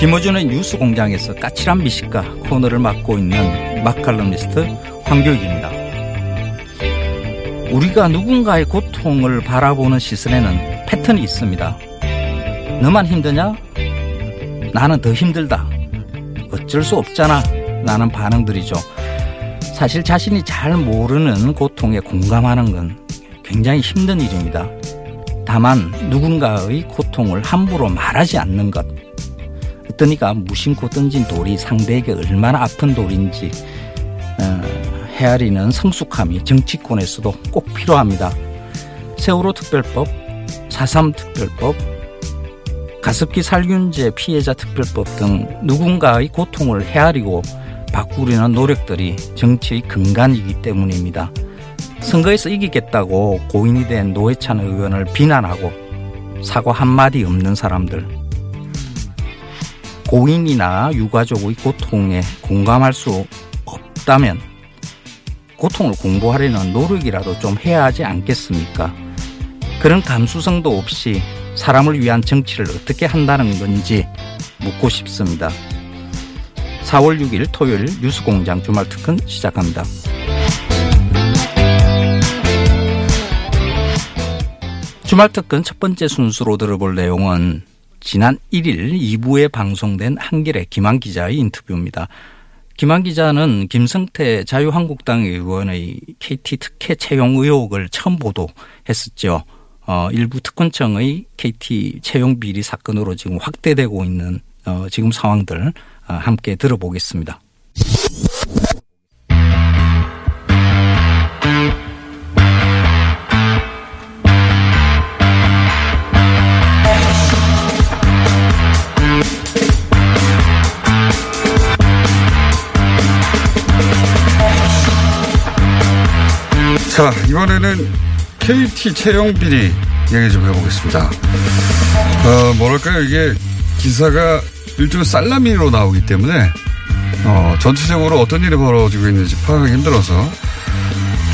김호준의 뉴스 공장에서 까칠한 미식가 코너를 맡고 있는 마칼럼니스트 황교익입니다. 우리가 누군가의 고통을 바라보는 시선에는 패턴이 있습니다. 너만 힘드냐? 나는 더 힘들다. 어쩔 수 없잖아. 라는 반응들이죠. 사실 자신이 잘 모르는 고통에 공감하는 건 굉장히 힘든 일입니다. 다만 누군가의 고통을 함부로 말하지 않는 것. 이가 무심코 던진 돌이 상대에게 얼마나 아픈 돌인지 어, 헤아리는 성숙함이 정치권에서도 꼭 필요합니다. 세월호 특별법, 4.3 특별법, 가습기 살균제 피해자 특별법 등 누군가의 고통을 헤아리고 바꾸려는 노력들이 정치의 근간이기 때문입니다. 선거에서 이기겠다고 고인이 된 노회찬 의원을 비난하고 사과 한마디 없는 사람들. 고인이나 유가족의 고통에 공감할 수 없다면 고통을 공부하려는 노력이라도 좀 해야 하지 않겠습니까? 그런 감수성도 없이 사람을 위한 정치를 어떻게 한다는 건지 묻고 싶습니다. 4월 6일 토요일 뉴스공장 주말 특근 시작합니다. 주말 특근 첫 번째 순수로 들어볼 내용은 지난 1일 2부에 방송된 한결의 김한 기자의 인터뷰입니다. 김한 기자는 김성태 자유한국당 의원의 KT 특혜 채용 의혹을 처음 보도했었죠. 어, 일부 특권청의 KT 채용 비리 사건으로 지금 확대되고 있는 어, 지금 상황들 어, 함께 들어보겠습니다. 자, 이번에는 KT 채용 비리 얘기 좀 해보겠습니다. 어, 뭐랄까요, 이게 기사가 일종의 살라미로 나오기 때문에, 어, 전체적으로 어떤 일이 벌어지고 있는지 파악하기 힘들어서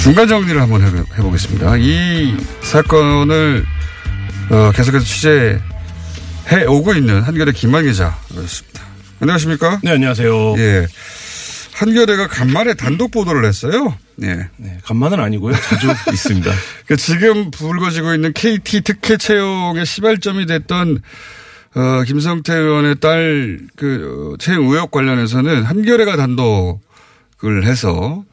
중간 정리를 한번 해보, 해보겠습니다. 이 사건을, 어, 계속해서 취재해 오고 있는 한겨레 김만 기자였습니다. 안녕하십니까? 네, 안녕하세요. 예. 한겨레가 간만에 단독 보도를 했어요. 예. 네, 간만은 아니고요. 자주 있습니다. 그 지금 불거지고 있는 KT 특혜 채용의 시발점이 됐던 어, 김성태 의원의 딸 그 채용 의혹 관련해서는 한겨레가 단독을 해서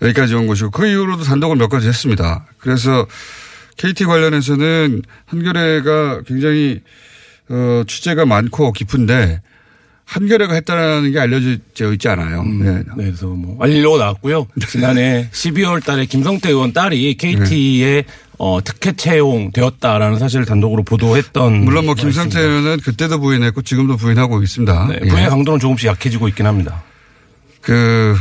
여기까지 온 것이고 그 이후로도 단독을 몇 가지 했습니다. 그래서 KT 관련해서는 한겨레가 굉장히 어, 취재가 많고 깊은데 한겨레가 했다는 게 알려져 있지 않아요. 음, 네. 네. 그래서 뭐 알리려고 나왔고요. 지난해 12월 달에 김성태 의원 딸이 KT에 네. 어, 특혜 채용 되었다라는 사실을 단독으로 보도했던. 물론 뭐 김성태 의원은 그때도 부인했고 지금도 부인하고 있습니다. 네, 부인의 예. 강도는 조금씩 약해지고 있긴 합니다. 그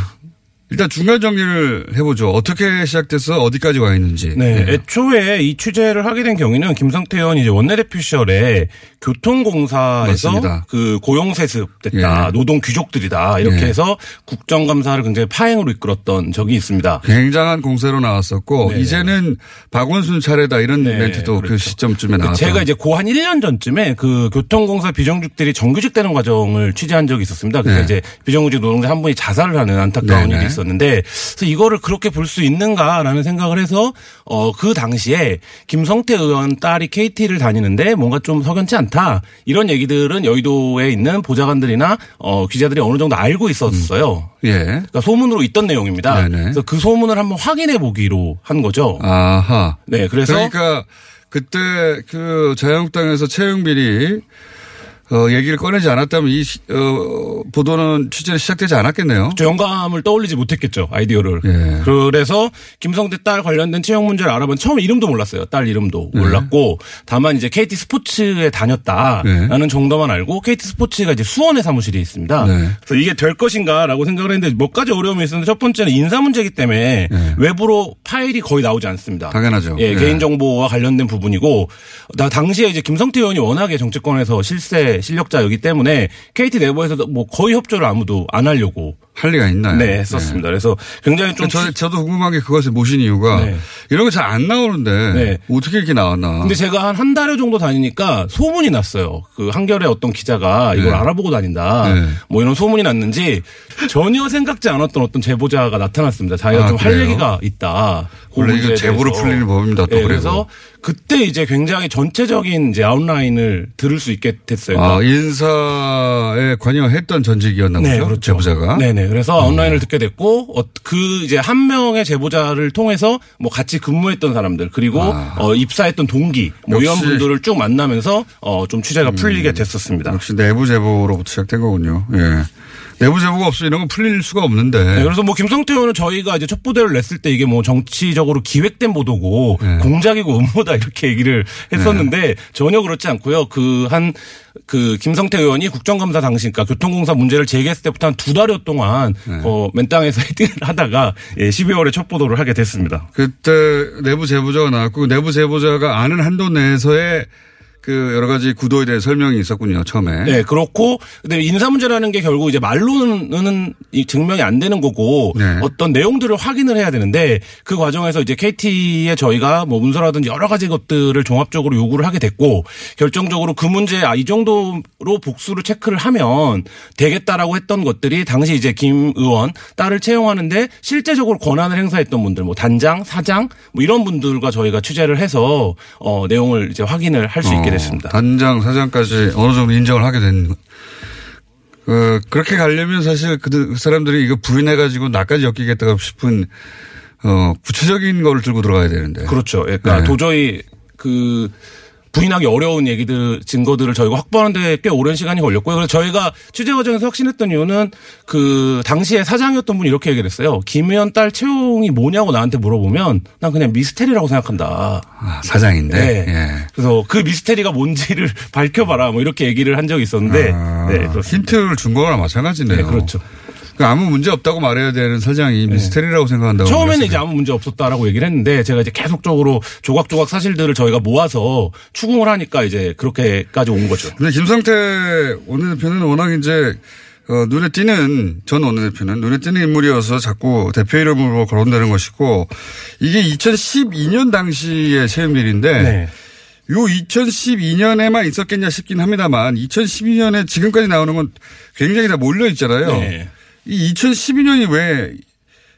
일단 중간 정리를 해보죠. 어떻게 시작돼서 어디까지 와 있는지. 네. 네. 애초에 이 취재를 하게 된 경위는 김성태 의원이 이제 원내대표 시절에 교통공사에서 맞습니다. 그 고용세습 됐다. 예. 노동 귀족들이다. 이렇게 예. 해서 국정감사를 굉장히 파행으로 이끌었던 적이 있습니다. 굉장한 공세로 나왔었고 네. 이제는 박원순 차례다 이런 네. 멘트도 그 그렇죠. 그 시점쯤에 나왔죠. 제가 이제 고 한 1년 전쯤에 그 교통공사 비정규직들이 정규직 되는 과정을 취재한 적이 있었습니다. 그래서 네. 이제 비정규직 노동자 한 분이 자살을 하는 안타까운 네, 네. 일이 있었는데 그래서 이거를 그렇게 볼 수 있는가라는 생각을 해서 어 그 당시에 김성태 의원 딸이 KT를 다니는데 뭔가 좀 석연치 않다 이런 얘기들은 여의도에 있는 보좌관들이나 어 기자들이 어느 정도 알고 있었어요. 음. 예. 그러니까 소문으로 있던 내용입니다. 네네. 그래서 그 소문을 한번 확인해 보기로 한 거죠. 아하. 네, 그래서 그러니까 그때 그 자유한국당에서 채용 비리 어, 얘기를 꺼내지 않았다면 이 시- 어, 보도는 취재는 시작되지 않았겠네요. 저 영감을 떠올리지 못했겠죠 아이디어를. 예. 그래서 김성태 딸 관련된 채용 문제를 알아본 처음에 이름도 몰랐어요. 딸 이름도 네. 몰랐고 다만 이제 KT 스포츠에 다녔다라는 정도만 알고 KT 스포츠가 이제 수원에 사무실이 있습니다. 네. 그래서 이게 될 것인가라고 생각을 했는데 몇 가지 어려움이 있었는데 첫 번째는 인사 문제이기 때문에 외부로 파일이 거의 나오지 않습니다. 네. 당연하죠. 예, 예. 개인 정보와 관련된 부분이고 나 당시에 이제 김성태 의원이 워낙에 정치권에서 실세 실력자이기 때문에 KT 내부에서도 뭐 거의 협조를 아무도 안 하려고 할 리가 있나요? 네, 했었습니다. 그래서 굉장히 좀 저, 저도 궁금한 게 그것을 모신 이유가 네. 이런 거 잘 안 나오는데 네. 어떻게 이렇게 나왔나. 근데 제가 한 한 달여 정도 다니니까 소문이 났어요. 그 한결의 어떤 기자가 이걸 네. 알아보고 다닌다. 네. 뭐 이런 소문이 났는지 전혀 생각지 않았던 어떤 제보자가 나타났습니다. 자기가 아, 좀할 그래요? 얘기가 있다. 그 원래 이거 제보로. 풀리는 법입니다, 또 예, 그래도. 그래서 그때 이제 굉장히 전체적인 이제 아웃라인을 들을 수 있게 됐어요. 아, 인사에 관여했던 전직이었나 보죠. 제보자가. 네, 네 네. 그래서 아웃라인을 듣게 됐고, 어, 그 이제 한 명의 제보자를 통해서 뭐 같이 근무했던 사람들, 그리고 어, 입사했던 동기, 뭐 이런 아. 음. 분들을 쭉 만나면서 어, 좀 취재가 풀리게 됐었습니다. 역시 내부 제보로부터 시작된 거군요. 예. 내부 제보가 없으면 이런 건 풀릴 수가 없는데. 네, 그래서 뭐 김성태 의원은 저희가 이제 첫 보도를 냈을 때 이게 뭐 정치적으로 기획된 보도고 네. 공작이고 음모다 이렇게 얘기를 했었는데 전혀 그렇지 않고요. 그한그 김성태 의원이 국정감사 당시, 그러니까 교통공사 문제를 제기했을 때부터 한 두 달여 동안 네. 어, 맨땅에서 헤딩을 하다가 예, 12월에 첫 보도를 하게 됐습니다. 그때 내부 제보자가 나왔고 그 내부 제보자가 아는 한도 내에서의 그 여러 가지 구도에 대해 설명이 있었군요. 처음에. 네, 그렇고 근데 인사 문제라는 게 결국 이제 말로는 이 증명이 안 되는 거고 네. 어떤 내용들을 확인을 해야 되는데 그 과정에서 이제 KT에 저희가 뭐 문서라든지 여러 가지 것들을 종합적으로 요구를 하게 됐고 결정적으로 그 문제 아, 이 정도로 복수를 체크를 하면 되겠다라고 했던 것들이 당시 이제 김 의원 딸을 채용하는데 실제적으로 권한을 행사했던 분들 뭐 단장, 사장 뭐 이런 분들과 저희가 취재를 해서 어 내용을 이제 확인을 할수 있게 어, 됐습니다. 단장, 사장까지 어느 정도 인정을 하게 된. 어, 그렇게 가려면 사실 그 사람들이 이거 부인해가지고 나까지 엮이겠다 싶은 어, 구체적인 거를 들고 들어가야 되는데. 그렇죠. 그러니까 네. 도저히 그 부인하기 어려운 얘기들 증거들을 저희가 확보하는데 꽤 오랜 시간이 걸렸고요. 그래서 저희가 취재 과정에서 확신했던 이유는 그 당시에 사장이었던 분이 이렇게 얘기를 했어요. 김 의원 딸 채용이 뭐냐고 나한테 물어보면 난 그냥 미스테리라고 생각한다. 아, 사장인데. 네. 예. 그래서 그 미스테리가 뭔지를 밝혀봐라. 뭐 이렇게 얘기를 한 적이 있었는데. 아, 네. 힌트를 준 거랑 마찬가지네요. 네, 그렇죠. 그러니까 아무 문제 없다고 말해야 되는 사장이 미스테리라고 생각한다고. 처음에는 그랬어요. 이제 아무 문제 없었다라고 얘기를 했는데 제가 이제 계속적으로 조각조각 사실들을 저희가 모아서 추궁을 하니까 이제 그렇게까지 온 거죠. 근데 김성태 원내대표는 워낙 이제 어, 눈에 띄는 전 원내대표는 눈에 띄는 인물이어서 자꾸 대표 이름으로 거론되는 것이고 이게 2012년 당시의 채용일인데 네. 요 2012년에만 있었겠냐 싶긴 합니다만 2012년에 지금까지 나오는 건 굉장히 다 몰려 있잖아요. 네. 이 2012년이 왜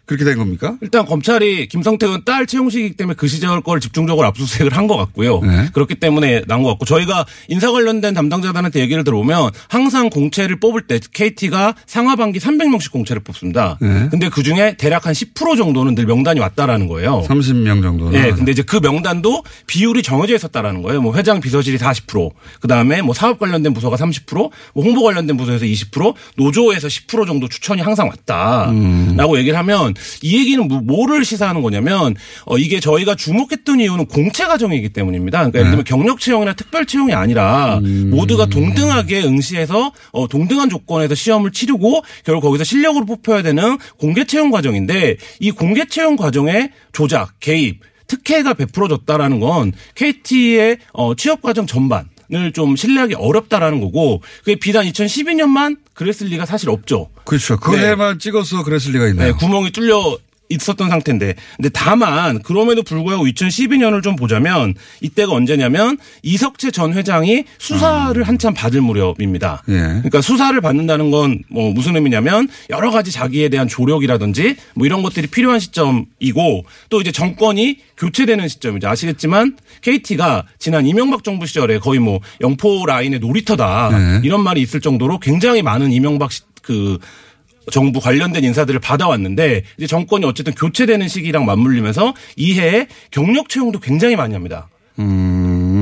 그렇게 된 겁니까? 일단 검찰이 김성태 의원 딸 채용식이기 때문에 그 시절 걸 집중적으로 압수수색을 한 것 같고요. 네. 그렇기 때문에 나온 것 같고 저희가 인사 관련된 담당자들한테 얘기를 들어보면 항상 공채를 뽑을 때 KT가 상하반기 300명씩 공채를 뽑습니다. 네. 근데 그 중에 대략 한 10% 정도는 늘 명단이 왔다라는 거예요. 30명 정도는. 예, 근데 이제 그 명단도 비율이 정해져 있었다라는 거예요. 뭐 회장 비서실이 40%, 그 다음에 뭐 사업 관련된 부서가 30%, 뭐 홍보 관련된 부서에서 20%, 노조에서 10% 정도 추천이 항상 왔다라고 얘기를 하면 이 얘기는 뭐- 뭐를 시사하는 거냐면 어 이게 저희가 주목했던 이유는 공채 과정이기 때문입니다. 그러니까 예를 들면 경력 채용이나 특별 채용이 아니라 모두가 동등하게 응시해서 어 동등한 조건에서 시험을 치르고 결국 거기서 실력으로 뽑혀야 되는 공개 채용 과정인데 이 공개 채용 과정에 조작, 개입, 특혜가 베풀어졌다라는 건 KT의 어, 취업 과정 전반 을 좀 신뢰하기 어렵다라는 거고 그게 비단 2012년만 그랬을 리가 사실 없죠. 그렇죠. 그 네. 해만 찍어서 그랬을 리가 네, 있나요? 구멍이 뚫려 있었던 상태인데. 근데 다만 그럼에도 불구하고 2012년을 좀 보자면 이때가 언제냐면 이석채 전 회장이 수사를 한참 받을 무렵입니다. 예. 그러니까 수사를 받는다는 건 뭐 무슨 의미냐면 여러 가지 자기에 대한 조력이라든지 뭐 이런 것들이 필요한 시점이고 또 이제 정권이 교체되는 시점이죠. 아시겠지만 KT가 지난 이명박 정부 시절에 거의 뭐 영포 라인의 놀이터다 네. 이런 말이 있을 정도로 굉장히 많은 이명박 시- 그 정부 관련된 인사들을 받아왔는데 이제 정권이 어쨌든 교체되는 시기랑 맞물리면서 이 해에 경력 채용도 굉장히 많이 합니다.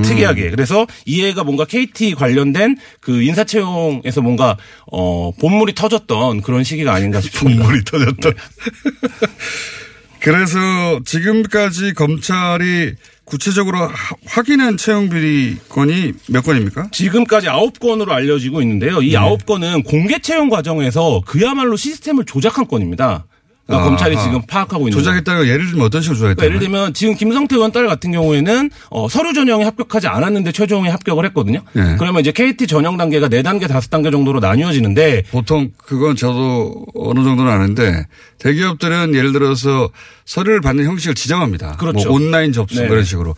특이하게. 그래서 이해가 뭔가 KT 관련된 그 인사 채용에서 뭔가 어 본물이 터졌던 그런 시기가 아닌가 싶습니다. 본물이 터졌다. 그래서 지금까지 검찰이 구체적으로 하- 확인한 채용 비리 건이 몇 건입니까? 지금까지 아홉 건으로 알려지고 있는데요. 네. 이 아홉 건은 공개 채용 과정에서 그야말로 시스템을 조작한 건입니다. 그러니까 아하. 검찰이 지금 파악하고 있는 거죠. 조작했다가 예를 들면 어떤 식으로 조작했다? 그러니까 예를 들면 지금 김성태 의원 딸 같은 경우에는 어, 서류 전형에 합격하지 않았는데 최종에 합격을 했거든요. 네. 그러면 이제 KT 전형 단계가 네 단계 다섯 단계 정도로 나뉘어지는데 보통 그건 저도 어느 정도는 아는데 대기업들은 예를 들어서 서류를 받는 형식을 지정합니다. 그렇죠. 뭐 온라인 접수 네. 그런 식으로.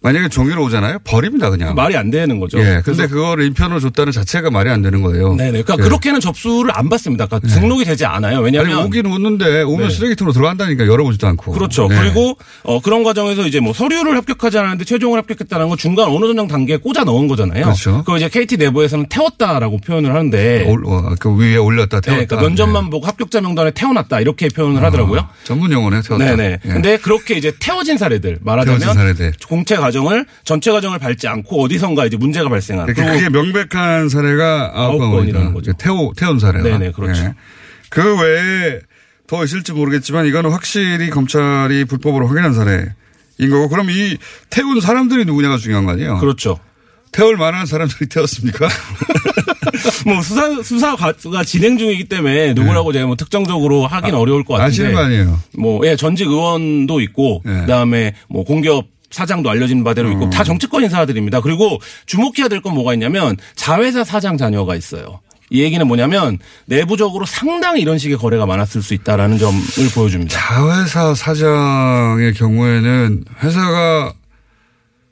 만약에 종이로 오잖아요. 버립니다 그냥. 말이 안 되는 거죠. 예. 근데 그거를 인편으로 줬다는 자체가 말이 안 되는 거예요. 네네. 그러니까 예. 그렇게는 접수를 안 받습니다. 그러니까 등록이 되지 않아요. 아니 왜냐하면 오긴 오는데 오면 네. 쓰레기통으로 들어간다니까 열어보지도 않고. 그렇죠. 예. 그리고 어, 그런 과정에서 이제 뭐 서류를 합격하지 않았는데 최종을 합격했다는 건 중간 어느 정도 단계에 꽂아 넣은 거잖아요. 그렇죠. 그걸 이제 KT 내부에서는 태웠다라고 표현을 하는데 올- 어, 그 위에 올렸다 네, 태웠다. 그러니까 면접만 보고 합격자 명단에 태워놨다 이렇게 표현을 하더라고요. 아, 전문 용어네 태웠다. 네네. 예. 근데 그렇게 이제 태워진 사례들 말하자면 태워진 사례들. 공채 과정을 전체 과정을 밟지 않고 어디선가 이제 문제가 발생한. 그러니까 그게 명백한 사례가 아홉 건이라는 거죠. 태워 태운 사례가. 네네, 그렇죠. 예. 그 외에 더 있을지 모르겠지만 이거는 확실히 검찰이 불법으로 확인한 사례인 거고 그럼 이 태운 사람들이 누구냐가 중요한 거 아니에요? 그렇죠. 태울 만한 사람들이 태웠습니까? 뭐 수사 수사가 진행 중이기 때문에 누구라고 제가 뭐 특정적으로 하긴 어려울 것 같은데. 네. 아시는 거 아니에요? 뭐, 예, 전직 의원도 있고, 네. 그다음에 뭐 공기업 사장도 알려진 바대로 있고, 어. 다 정치권 인사들입니다. 그리고 주목해야 될 건 뭐가 있냐면, 자회사 사장 자녀가 있어요. 이 얘기는 뭐냐면, 내부적으로 상당히 이런 식의 거래가 많았을 수 있다라는 점을 보여줍니다. 자회사 사장의 경우에는 회사가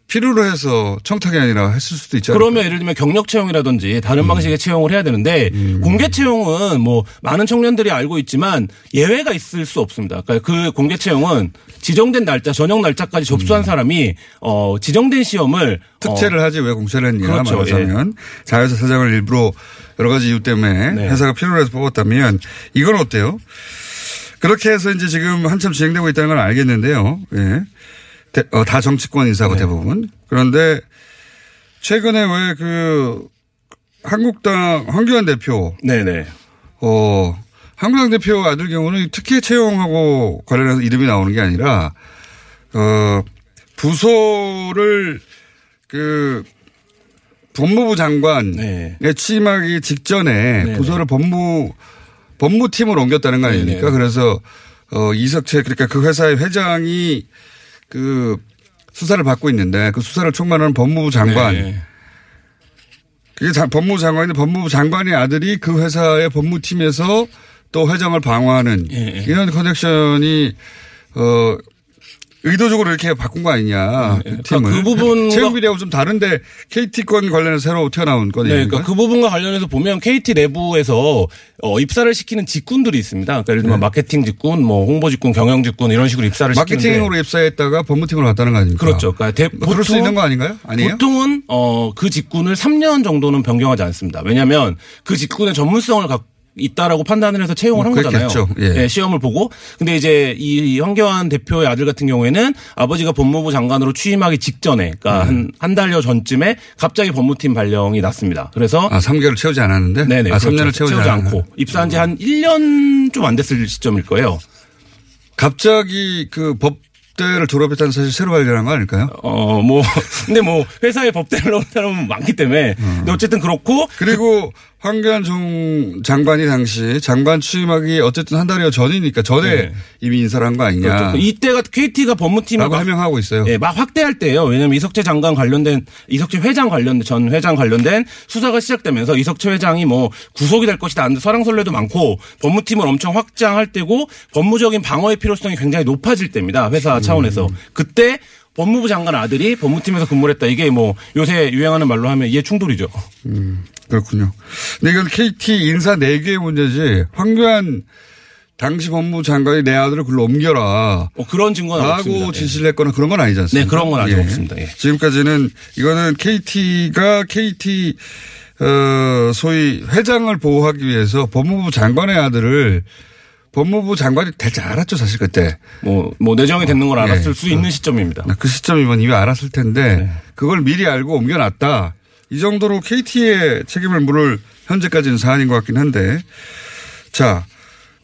필요로 해서 청탁이 아니라 했을 수도 않을까? 그러면 예를 들면 경력 채용이라든지 다른 음. 방식의 채용을 해야 되는데 공개 채용은 뭐 많은 청년들이 알고 있지만 예외가 있을 수 없습니다. 그러니까 그 공개 채용은 지정된 날짜, 전형 날짜까지 접수한 사람이 어 지정된 시험을 음. 특채를 하지 왜 공채를 했냐 그렇죠. 말하자면 자회사 사장을 일부러 여러 가지 이유 때문에 네. 회사가 필요로 해서 뽑았다면 이건 어때요? 그렇게 해서 이제 지금 한참 진행되고 있다는 걸 알겠는데요. 예. 대- 어, 다 정치권 인사고 네. 대부분. 그런데 최근에 왜 그 한국당 황교안 대표 네네. 어, 한국당 대표 아들 경우는 특혜 채용하고 관련해서 이름이 나오는 게 아니라, 어, 부서를 그 법무부 장관에 네. 취임하기 직전에 네네. 부서를 법무, 법무팀으로 옮겼다는 거 아닙니까? 네네. 그래서, 어, 이석채, 그러니까 그 회사의 회장이 그 수사를 받고 있는데 그 수사를 총괄하는 법무부 장관. 네. 그게 자- 법무부 장관인데 법무부 장관의 아들이 그 회사의 법무팀에서 또 회장을 방어하는 예, 예. 이런 커넥션이 어 의도적으로 이렇게 바꾼 거 아니냐 그 그러니까 팀을 그 부분과- 채용 비리하고 좀 다른데 KT 건 관련해서 새로 튀어나온 건이 네, 그러니까 그 부분과 관련해서 보면 KT 내부에서 어, 입사를 시키는 직군들이 있습니다. 그러니까 예를 들면 마케팅 직군, 뭐 홍보 직군, 경영 직군 이런 식으로 입사를 시키는데 마케팅으로 입사했다가 법무팀으로 갔다는 거 아닙니까? 그렇죠. 그러니까 대, 뭐 그럴 수 보통- 있는 거 아닌가요? 아니에요? 보통은 어, 그 직군을 3년 정도는 변경하지 않습니다. 왜냐하면 그 직군의 전문성을 갖고 있다라고 판단을 해서 채용을 뭐한 거잖아요. 그랬겠죠. 예. 예, 시험을 보고. 근데 이제 이 황교안 대표의 아들 같은 경우에는 아버지가 법무부 장관으로 취임하기 직전에, 그러니까 네. 한, 한 달여 전쯤에 갑자기 법무팀 발령이 났습니다. 그래서 아 3개월 채우지 않았는데? 네네. 아 그렇죠. 3년을 채우지, 채우지 않았- 않고 입사한 지 한 1년 좀 안 됐을 시점일 거예요. 갑자기 그 법대를 졸업했다는 사실 새로 발견한 거 아닐까요? 어, 뭐, 근데 뭐, 회사에 법대를 넣은 사람은 많기 때문에. 근데 어쨌든 그렇고. 그리고 황교안 종 장관이 당시 장관 취임하기 어쨌든 한 달여 전이니까 전에 네. 이미 인사를 한 거 아니냐. 그렇죠. 이때가 KT가 법무팀을 라고 막- 해명하고 있어요. 예, 막 확대할 때예요. 왜냐하면 이석채 장관 관련된 이석채 회장 관련 전 회장 관련된 수사가 시작되면서 이석채 회장이 뭐 구속이 될 것이다. 설랑설레도 많고 법무팀을 엄청 확장할 때고 법무적인 방어의 필요성이 굉장히 높아질 때입니다. 회사 차원에서 그때 법무부 장관 아들이 법무팀에서 근무를 했다. 이게 뭐 요새 유행하는 말로 하면 이해 충돌이죠. 그렇군요. 근데 이건 KT 인사 4개의 문제지 황교안 당시 법무부 장관이 내 아들을 글로 옮겨라. 뭐 그런 증거는 없습니다. 라고 예. 지시를 했거나 그런 건 아니지 않습니까? 네, 그런 건 아직 없습니다. 예. 지금까지는 이거는 KT가 KT 어 소위 회장을 보호하기 위해서 법무부 장관의 아들을 법무부 장관이 될 줄 알았죠, 사실 그때. 뭐, 뭐 내정이 되는 걸 알았을 예. 수 있는 시점입니다. 그 시점이면 이미 알았을 텐데 네. 그걸 미리 알고 옮겨놨다. 이 정도로 KT의 책임을 물을 현재까지는 사안인 것 같긴 한데 자.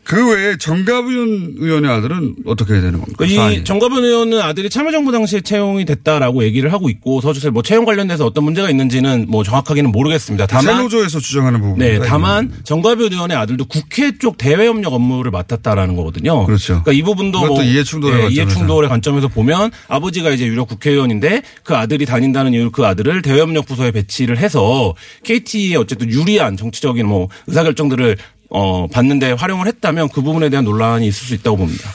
그 외에 정가윤 의원의 아들은 어떻게 되는 겁니까? 이 사안이. 정가변 의원은 아들이 참여정부 당시에 채용이 됐다라고 얘기를 하고 있고 서주세 뭐 채용 관련돼서 어떤 문제가 있는지는 뭐 정확하게는 모르겠습니다. 다만 세노조에서 주장하는 부분입니다. 네, 다만 정가변 의원의 아들도 국회 쪽 대외 협력 업무를 맡았다라는 거거든요. 그렇죠. 그러니까 이 부분도 뭐 이해 충돌의 예, 이해 관점에서. 충돌의 관점에서 보면 아버지가 이제 유력 국회의원인데 그 아들이 다닌다는 이유로 그 아들을 대외 협력 부서에 배치를 해서 KT에 어쨌든 유리한 정치적인 뭐 의사 결정들을 어 받는데 활용을 했다면 그 부분에 대한 논란이 있을 수 있다고 봅니다.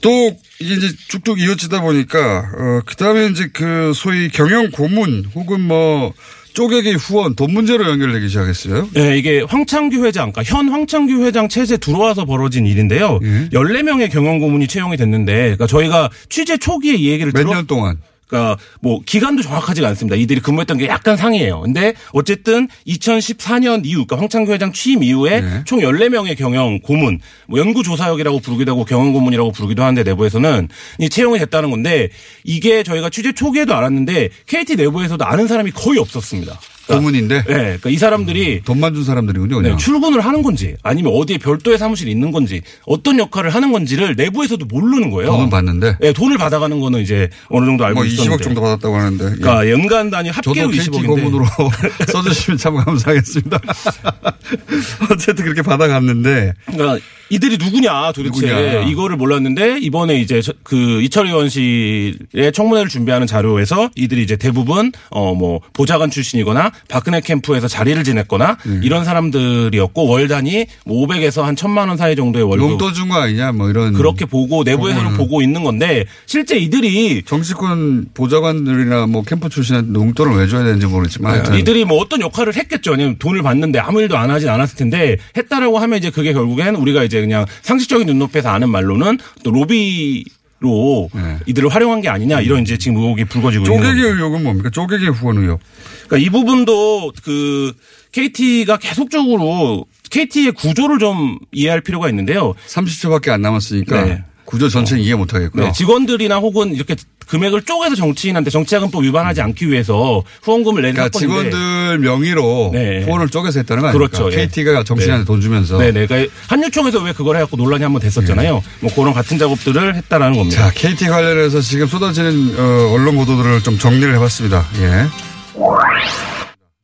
또 이게 이제 쭉쭉 이어지다 보니까 어 그다음에 이제 그 소위 경영 고문 혹은 뭐 쪼개기 후원 돈 문제로 연결되기 시작했어요. 네, 이게 황창규 회장, 그러니까 현 황창규 회장 체제 들어와서 벌어진 일인데요. 예. 14명의 경영 고문이 채용이 됐는데, 그러니까 저희가 취재 초기에 이 얘기를 몇 들어 년 동안 그러니까 뭐 기간도 정확하지가 않습니다. 이들이 근무했던 게 약간 상이에요. 근데 어쨌든 2014년 이후 그러니까 황창규 회장 취임 이후에 네. 총 14명의 경영 고문, 뭐 연구 조사역이라고 부르기도 하고 경영 고문이라고 부르기도 하는데 내부에서는 이 채용이 됐다는 건데 이게 저희가 취재 초기에도 알았는데 KT 내부에서도 아는 사람이 거의 없었습니다. 그러니까 고문인데 네, 그러니까 이 사람들이 돈만 준 사람들이군요. 네, 그냥. 출근을 하는 건지 아니면 어디에 별도의 사무실이 있는 건지 어떤 역할을 하는 건지를 내부에서도 모르는 거예요. 돈은 받는데 네, 돈을 받아가는 거는 이제 어느 정도 알고 뭐 있었는데. 20억 정도 받았다고 하는데. 예. 그러니까 연간 단위 합계로 KT 20억인데. 고문으로 써주시면 참 감사하겠습니다. 어쨌든 그렇게 받아갔는데 그러니까 이들이 누구냐 도대체 누구냐. 이거를 몰랐는데 이번에 이제 저- 그 이철 의원실의 청문회를 준비하는 자료에서 이들이 이제 대부분 어 뭐 보좌관 출신이거나 박근혜 캠프에서 자리를 지냈거나 네. 이런 사람들이었고 월 단위 뭐 500에서 한 1000만 원 사이 정도의 월급 용돈 준 거 아니냐 뭐 이런 그렇게 보고 내부에서는. 보고 있는 건데 실제 이들이 정치권 보좌관들이나 뭐 캠프 출신한테 용돈을 왜 줘야 되는지 모르지만 하여튼 이들이 뭐 어떤 역할을 했겠죠. 아니면 돈을 받는데 아무 일도 안 하진 않았을 텐데 했다라고 하면 이제 그게 결국엔 우리가 이제 그냥 상식적인 눈높이에서 아는 말로는 또 로비 로 네. 이들을 활용한 게 아니냐 이런 이제 지금 의혹이 불거지고 있는 쪼개기. 의혹은 뭡니까? 쪼개기 후원 의혹. 그러니까 이 부분도 그 KT가 계속적으로 KT의 구조를 좀 이해할 필요가 있는데요. 30초밖에 안 남았으니까 네. 구조 전체는 이해 못 하겠고요. 네, 직원들이나 혹은 이렇게 금액을 쪼개서 정치인한테 정치자금법 위반하지 않기 위해서 후원금을 내는 그러니까 사건인데 직원들 명의로 네. 후원을 쪼개서 했다는 거 아닙니까? 그렇죠. 예. KT가 정치인한테 돈 주면서. 네 네. 그러니까 한유총에서 왜 그걸 해갖고 논란이 한번 됐었잖아요. 뭐 그런 같은 작업들을 했다라는 겁니다. 자, KT 관련해서 지금 쏟아지는 어, 언론 보도들을 좀 정리를 해봤습니다. 예.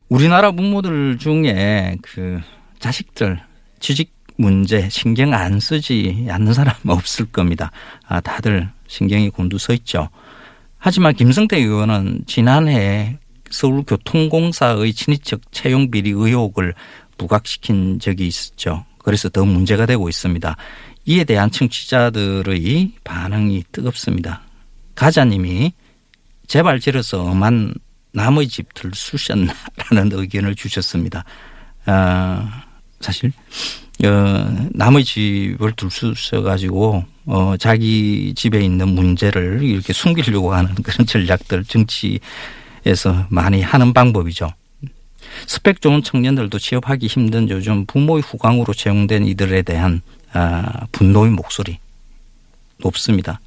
우리나라 부모들 중에 그 자식들 취직 문제 신경 안 쓰지 않는 사람 없을 겁니다. 아, 다들 신경이 곤두서 있죠. 하지만 김성태 의원은 지난해 서울교통공사의 친인척 채용 비리 의혹을 부각시킨 적이 있었죠. 그래서 더 문제가 되고 있습니다. 이에 대한 청취자들의 반응이 뜨겁습니다. 가자님이 제발 지어서 엄한 남의 집 들 쑤셨나라는 의견을 주셨습니다. 아, 사실 어, 남의 집을 들쑤셔 가지고 어, 자기 집에 있는 문제를 이렇게 숨기려고 하는 그런 전략들 정치에서 많이 하는 방법이죠. 스펙 좋은 청년들도 취업하기 힘든 요즘 부모의 후광으로 채용된 이들에 대한 아, 분노의 목소리 높습니다.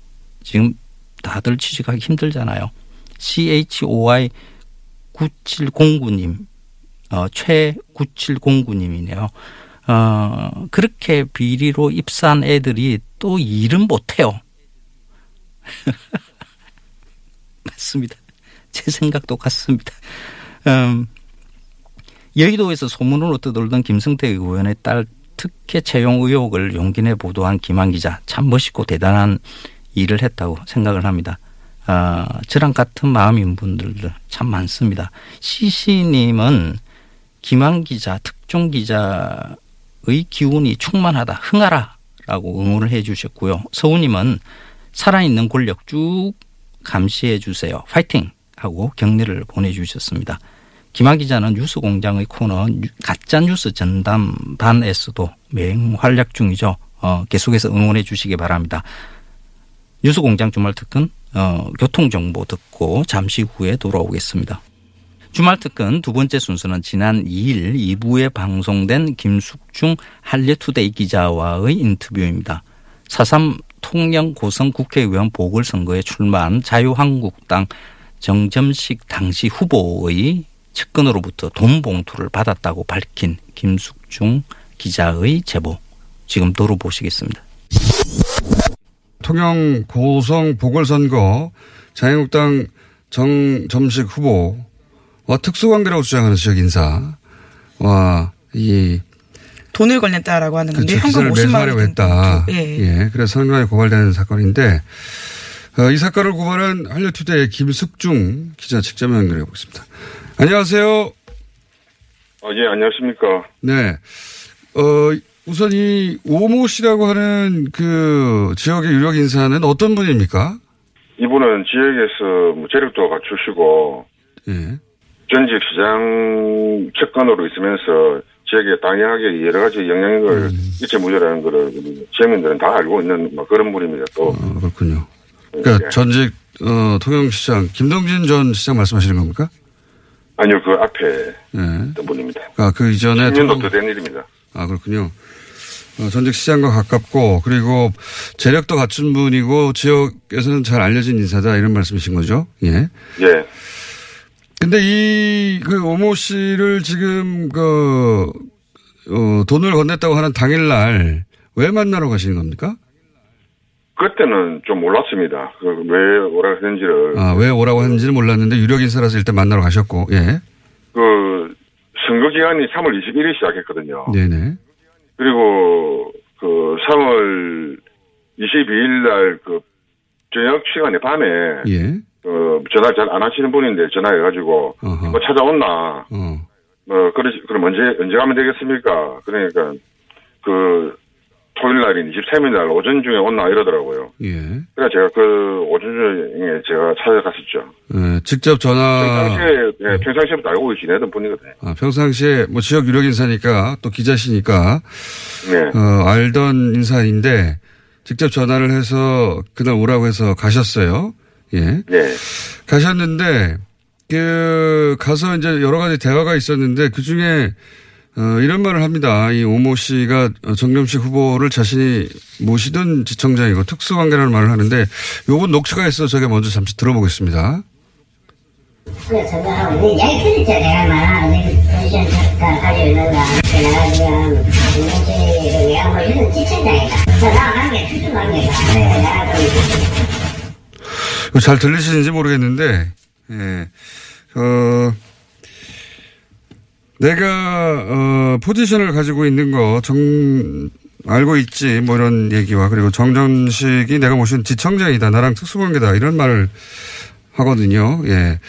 지금 다들 취직하기 힘들잖아요. CHOI 9709님, 어, 최9709님이네요. 어, 그렇게 비리로 입사한 애들이 또 일은 못해요. 맞습니다. 제 생각도 같습니다. 음, 여의도에서 소문으로 떠돌던 김승태 의원의 딸 특혜 채용 의혹을 용기 내 보도한 김한 기자 참 멋있고 대단한 일을 했다고 생각을 합니다. 아, 저랑 같은 마음인 분들도 참 많습니다. 시시님은 김한 기자, 특종 기자의 기운이 충만하다, 흥하라 라고 응원을 해 주셨고요. 서우님은 살아있는 권력 쭉 감시해 주세요. 파이팅! 하고 격려를 보내주셨습니다. 김한 기자는 뉴스공장의 코너 가짜 뉴스 전담반에서도 맹활약 중이죠. 어, 계속해서 응원해 주시기 바랍니다. 뉴스공장 주말 특근 어, 교통정보 듣고 잠시 후에 돌아오겠습니다. 주말 특근 두 번째 순서는 지난 2일 2부에 방송된 김숙중 한려투데이 기자와의 인터뷰입니다. 4.3 통영 고성 국회의원 보궐선거에 출마한 자유한국당 정점식 당시 후보의 측근으로부터 돈 봉투를 받았다고 밝힌 김숙중 기자의 제보 지금 도로 보시겠습니다. 통영 고성 보궐선거 자유한국당 정점식 후보 와 특수관계라고 주장하는 지역 인사와 이 돈을 걸렸다라고 하는 건데 그렇죠. 현금 기사를 50만 매수하려고 원 했다. 예. 예. 그래서 선거에 고발되는 사건인데 어, 이 사건을 고발한 한려투데이 김숙중 기자 직접 연결해 보겠습니다. 안녕하세요. 아, 예, 안녕하십니까. 네. 어, 우선 이 오모 씨라고 하는 그 지역의 유력 인사는 어떤 분입니까? 이분은 지역에서 뭐 재력도 갖추시고, 예. 전직 시장 측근으로 있으면서 지역에 당연하게 여러 가지 영향력을 끼쳐 무죄라는 거를 지역민들은 다 알고 있는 뭐 그런 분입니다. 또. 어, 그렇군요. 그러니까 예. 전직 어, 통영시장 김동진 전 시장 말씀하시는 겁니까? 아니요, 그 앞에 예. 있던 분입니다. 아, 그 이전에 10년도 통영- 더된 일입니다. 아, 그렇군요. 어, 전직 시장과 가깝고, 그리고 재력도 갖춘 분이고, 지역에서는 잘 알려진 인사다, 이런 말씀이신 거죠? 예. 예. 근데 이, 그, 오모 씨를 지금, 그, 어, 돈을 건넸다고 하는 당일날, 왜 만나러 가시는 겁니까? 그때는 좀 몰랐습니다. 그 왜 오라 했는지를. 아, 왜 오라고 하는지는 몰랐는데, 유력 인사라서 일단 만나러 가셨고, 예. 그 선거 기간이 3월 21일 시작했거든요. 네네. 그리고 그 3월 22일 날 그 저녁 시간에 밤에 예. 그 전화 잘안 하시는 분인데 전화해가지고 어허. 뭐 찾아온나 어. 뭐 그러 그럼 언제 언제 가면 되겠습니까? 그러니까 그 토요일 날인 23일 날 오전 중에 온나 이러더라고요. 예. 그래서 제가 그 오전 중에 제가 찾아갔었죠. 예, 직접 전화. 평상시에 예, 평상시에부터 알고 지내던 분이거든요. 아, 평상시에 뭐 지역 유력 인사니까 또 기자시니까 네. 어, 알던 인사인데 직접 전화를 해서 그날 오라고 해서 가셨어요. 예. 네. 가셨는데 그 가서 이제 여러 가지 대화가 있었는데 그 중에 어, 이런 말을 합니다. 이 오모 씨가 정점식 후보를 자신이 모시던 지청장이고 특수관계라는 말을 하는데 요건 녹취가 있어 제가 먼저 잠시 들어보겠습니다. 그래, 네. 내가 가-. 내가 지금 내가 지청장이다. 관계, 특수 관계다. 내가 좀 잘 들리시는지 모르겠는데, 예, 어, 내가, 어, 포지션을 가지고 있는 거, 정, 알고 있지, 뭐 이런 얘기와, 그리고 정전식이 내가 모신 지청장이다, 나랑 특수관계다, 이런 말을 하거든요, 예.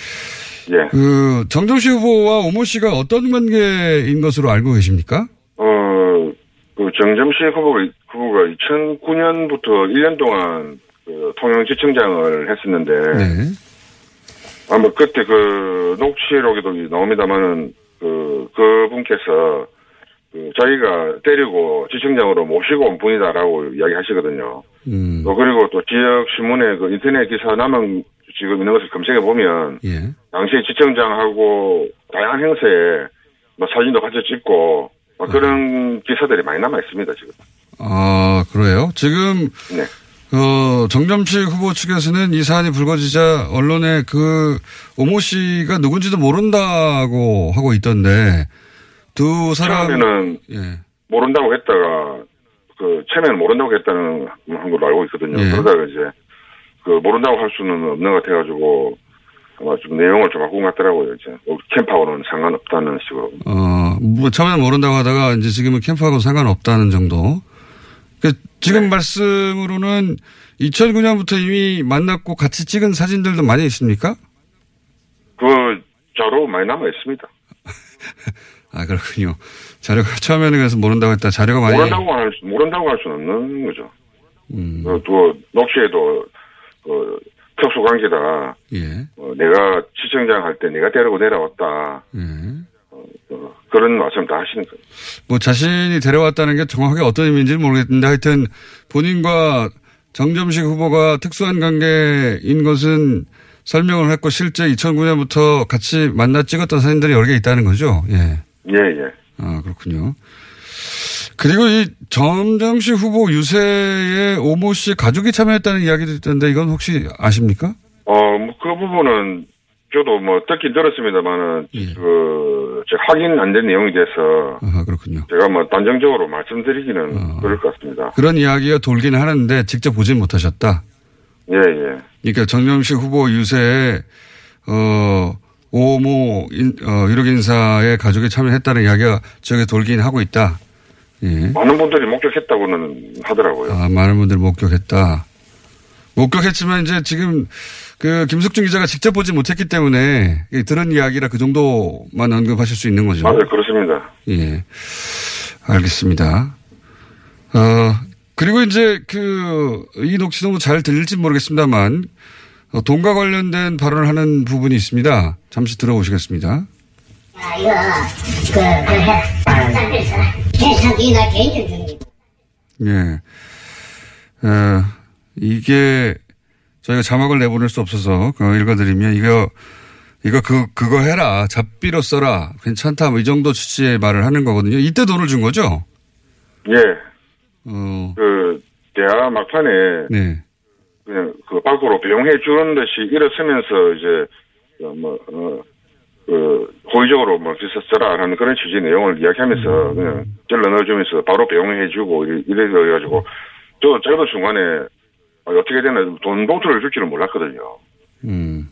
예. 그, 정정식 후보와 오모 씨가 어떤 관계인 것으로 알고 계십니까? 어, 그 정점식 후보가, 후보가 2009년부터 1년 동안 그 통영지청장을 했었는데, 네. 아마 그때 그 녹취록에도 나옵니다만은 그, 그분께서 그 자기가 때리고 지청장으로 모시고 온 분이다라고 이야기 하시거든요. 음, 또 그리고 또 지역 신문에 그 인터넷 기사 남은 지금 있는 것을 검색해 보면 예. 당시에 지청장하고 다양한 행사에 뭐 사진도 같이 찍고 막 그런 기사들이 많이 남아 있습니다 지금. 아, 그래요? 지금, 네. 어, 정점식 후보 측에서는 이 사안이 불거지자 언론에 그 오모 씨가 누군지도 모른다고 하고 있던데 두 사람 처음에는 예. 모른다고 했다가 그 처음에는 모른다고 했다는 한 걸로 알고 있거든요. 예. 그러다가 이제 그 모른다고 할 수는 없는 것 같아가지고 아마 좀 내용을 좀 바꾼 것 같더라고요. 이제 우리 캠프하고는 상관없다는 식으로. 어, 뭐 처음에 모른다고 하다가 이제 지금은 캠프하고 상관없다는 정도. 그 지금 네. 말씀으로는 2009년부터 이미 만났고 같이 찍은 사진들도 많이 있습니까? 그 자료 많이 남아 있습니다. 아, 그렇군요. 자료가 처음에는 그래서 모른다고 했다. 자료가 많이 모른다고 할 수, 모른다고 할 수는 없는 거죠. 음, 그, 또 녹취에도 그 특수 관계다. 예. 어, 내가 시청장 할 때 내가 데리고 내려왔다. 예. 어, 그런 말씀 다 하시는 거예요. 뭐 자신이 데려왔다는 게 정확하게 어떤 의미인지는 모르겠는데 하여튼 본인과 정점식 후보가 특수한 관계인 것은 설명을 했고 실제 2009년부터 같이 만나 찍었던 사진들이 여러 개 있다는 거죠. 예. 예, 예. 아, 그렇군요. 그리고 이 정정식 후보 유세에 오모 씨 가족이 참여했다는 이야기도 있던데 이건 혹시 아십니까? 어, 뭐, 그 부분은 저도 뭐 듣긴 들었습니다만은, 예. 그, 제 확인 안 된 내용이 돼서 아, 그렇군요. 제가 뭐 단정적으로 말씀드리기는 어. 그럴 것 같습니다. 그런 이야기가 돌긴 하는데 직접 보진 못하셨다. 예, 예. 그러니까 정정식 후보 유세에 어 오모 인, 어, 유력 인사의 가족이 참여했다는 이야기가 지역에 돌긴 하고 있다. 예. 많은 분들이 목격했다고는 하더라고요. 아, 많은 분들 목격했다. 목격했지만 이제 지금 그 김석준 기자가 직접 보지 못했기 때문에 이 들은 이야기라 그 정도만 언급하실 수 있는 거죠. 맞아요, 그렇습니다. 예. 알겠습니다. 어, 그리고 이제 그, 이 녹취록도 잘 들릴지 모르겠습니다만, 어, 돈과 관련된 발언을 하는 부분이 있습니다. 잠시 들어보시겠습니다. 아, 이거, 그, 그, 해, 쌍필 써. 해석이 나 개인적 중립. 예. 어, 이게 저희가 자막을 내보낼 수 없어서 그 읽어드리면 이거, 이거 그, 그거 해라. 잡비로 써라. 괜찮다. 뭐 이 정도 취지의 말을 하는 거거든요. 이때 돈을 준 거죠? 예. 어, 그, 대화 막판에 네. 그냥 그 밖으로 배웅해 주는 듯이 일어서면서 이제, 어, 뭐, 어, 그, 호의적으로 뭐, 기사 써라 하는 그런 취지의 내용을 이야기하면서 그냥 찔러 넣어주면서 바로 배웅해 주고 이래, 이래가지고 저, 저도 중간에 아, 어떻게 되나 돈 봉투를 줄 줄은 몰랐거든요. 음,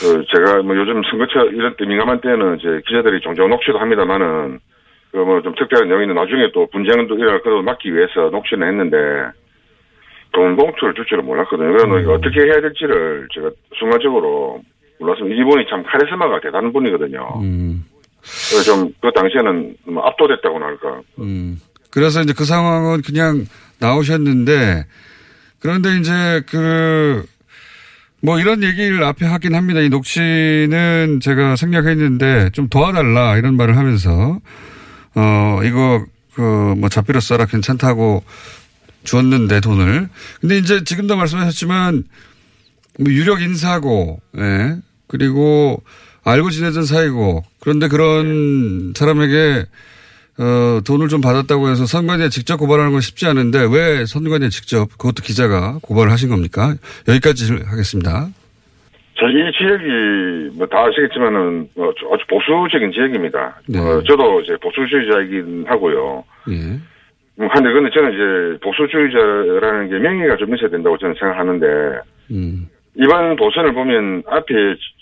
그 제가 뭐 요즘 선거철 이런 때 민감한 때는 이제 기자들이 종종 녹취도 합니다만은 그 뭐 좀 특별한 내용이 나중에 또 분쟁도 일어날 것을 막기 위해서 녹취는 했는데 돈 봉투를 줄 줄은 몰랐거든요. 그래서 이거 어떻게 해야 될지를 제가 순간적으로 몰랐습니다. 이분이 참 카리스마가 대단한 분이거든요. 음. 그래서 좀 그 당시에는 뭐 압도됐다고나 할까. 음. 그래서 이제 그 상황은 그냥 나오셨는데 그런데 이제 그 뭐 이런 얘기를 앞에 하긴 합니다. 이 녹취는 제가 생략했는데 좀 도와달라 이런 말을 하면서 어 이거 그 뭐 잡비로 써라 괜찮다고 주었는데 돈을 근데 이제 지금도 말씀하셨지만 뭐 유력 인사고 예 그리고 알고 지내던 사이고 그런데 그런 사람에게 어, 돈을 좀 받았다고 해서 선관위에 직접 고발하는 건 쉽지 않은데 왜 선관위에 직접 그것도 기자가 고발을 하신 겁니까? 여기까지 하겠습니다. 이 지역이 뭐 다 아시겠지만은 뭐 아주 보수적인 지역입니다. 네. 어, 저도 이제 보수주의자이긴 하고요. 예. 음, 한데 근데 저는 이제 보수주의자라는 게 명예가 좀 있어야 된다고 저는 생각하는데 음. 이번 도선을 보면 앞에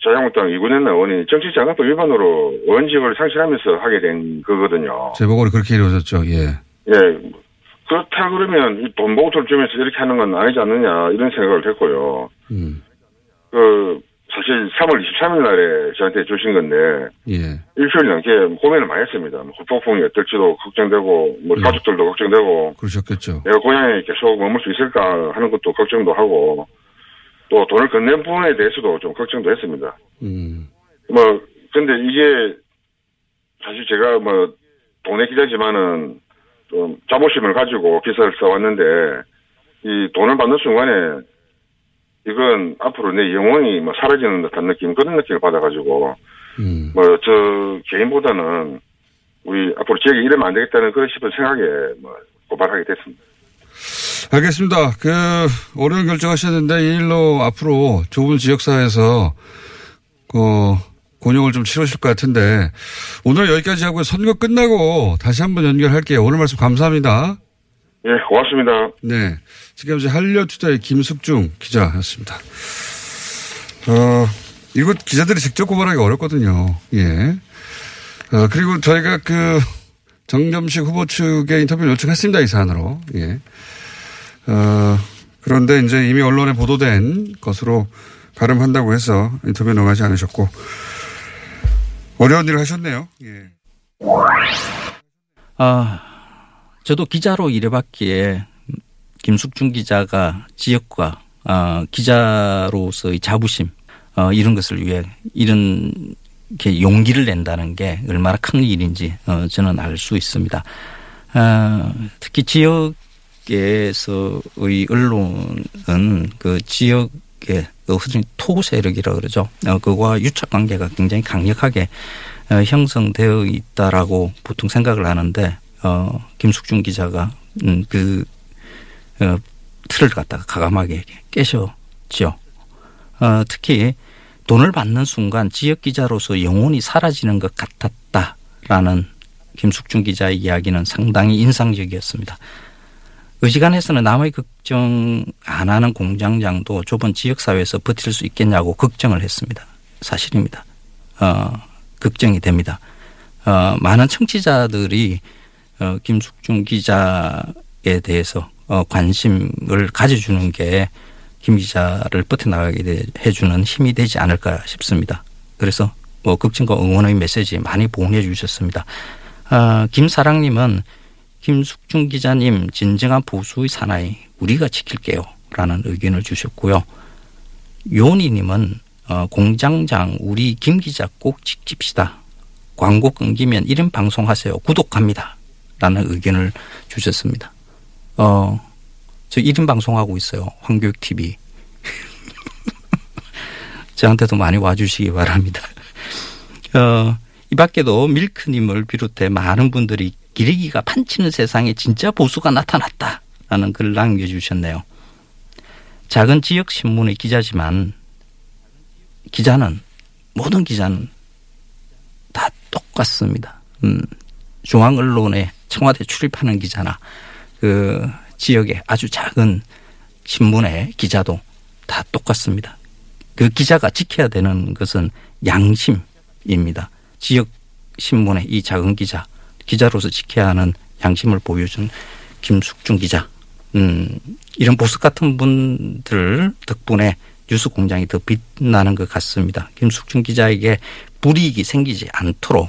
자유한국당 이군현 의원이 정치자금법 위반으로 의원직을 상실하면서 하게 된 거거든요. 재보궐이 그렇게 이루어졌죠. 예. 예. 그렇다 그러면 이돈 봉투를 주면서 이렇게 하는 건 아니지 않느냐 이런 생각을 했고요. 음. 그 사실 3월 23일 날에 저한테 주신 건데 예. 일주일 넘게 고민을 많이 했습니다. 뭐 후폭풍이 어떨지도 걱정되고 뭐 예. 가족들도 걱정되고 그러셨겠죠. 내가 고향에 계속 머물 수 있을까 하는 것도 걱정도 하고 또 돈을 건넨 부분에 대해서도 좀 걱정도 했습니다. 음. 뭐 근데 이게 사실 제가 뭐 돈의 기자지만은 좀 자부심을 가지고 기사를 써왔는데 이 돈을 받는 순간에 이건 앞으로 내 영혼이 뭐 사라지는 듯한 느낌 그런 느낌을 받아가지고 음. 뭐저 개인보다는 우리 앞으로 지역에 이러면 안 되겠다는 그런 싶은 생각에 뭐 고발하게 됐습니다. 알겠습니다. 그, 어려운 결정하셨는데 이 일로 앞으로 좁은 지역사회에서 그, 곤욕을 좀 치르실 것 같은데 오늘 여기까지 하고 선거 끝나고 다시 한번 연결할게요. 오늘 말씀 감사합니다. 예, 고맙습니다. 네. 지금까지 한려투자의 김숙중 기자였습니다. 어, 이거 기자들이 직접 고발하기 어렵거든요. 예. 어, 그리고 저희가 그 정점식 후보 측의 인터뷰를 요청했습니다. 이 사안으로. 예. 어, 그런데 이제 이미 언론에 보도된 것으로 가름한다고 해서 인터뷰에 응하지 않으셨고 어려운 일을 하셨네요. 예. 아, 저도 기자로 일해봤기에 김숙중 기자가 지역과 아, 기자로서의 자부심 어, 이런 것을 위해 이런 이렇게 용기를 낸다는 게 얼마나 큰 일인지 어, 저는 알 수 있습니다. 아, 특히 지역 에서의 언론은 그 지역 예, 그 흔히 토 세력이라 그러죠. 어, 그와 유착 관계가 굉장히 강력하게 어, 형성되어 있다라고 보통 생각을 하는데 어, 김숙중 기자가 음, 그 어, 틀을 갖다가 가감하게 깨셨죠. 어, 특히 돈을 받는 순간 지역 기자로서 영혼이 사라지는 것 같았다라는 김숙중 기자의 이야기는 상당히 인상적이었습니다. 의지간에서는 남의 걱정 안 하는 공장장도 좁은 지역사회에서 버틸 수 있겠냐고 걱정을 했습니다. 사실입니다. 어, 걱정이 됩니다. 어, 많은 청취자들이 어, 김숙중 기자에 대해서 어, 관심을 가져주는 게 김 기자를 버텨나가게 해주는 힘이 되지 않을까 싶습니다. 그래서 뭐 걱정과 응원의 메시지 많이 보내 주셨습니다. 아, 김사랑님은 김숙중 기자님 진정한 보수의 사나이 우리가 지킬게요 라는 의견을 주셨고요. 요니님은 어, 공장장 우리 김 기자 꼭 지킵시다. 광고 끊기면 이름 방송하세요. 구독합니다. 라는 의견을 주셨습니다. 어, 저 1인 방송하고 있어요. 황교육 TV. 저한테도 많이 와주시기 바랍니다. 어, 이 밖에도 밀크님을 비롯해 많은 분들이 기레기가 판치는 세상에 진짜 보수가 나타났다라는 글을 남겨주셨네요. 작은 지역 신문의 기자지만 기자는 모든 기자는 다 똑같습니다. 음, 중앙 언론에 청와대 출입하는 기자나 그 지역의 아주 작은 신문의 기자도 다 똑같습니다. 그 기자가 지켜야 되는 것은 양심입니다. 지역 신문의 이 작은 기자, 기자로서 지켜야 하는 양심을 보여준 김숙중 기자. 음, 이런 보석 같은 분들 덕분에 뉴스 공장이 더 빛나는 것 같습니다. 김숙중 기자에게 불이익이 생기지 않도록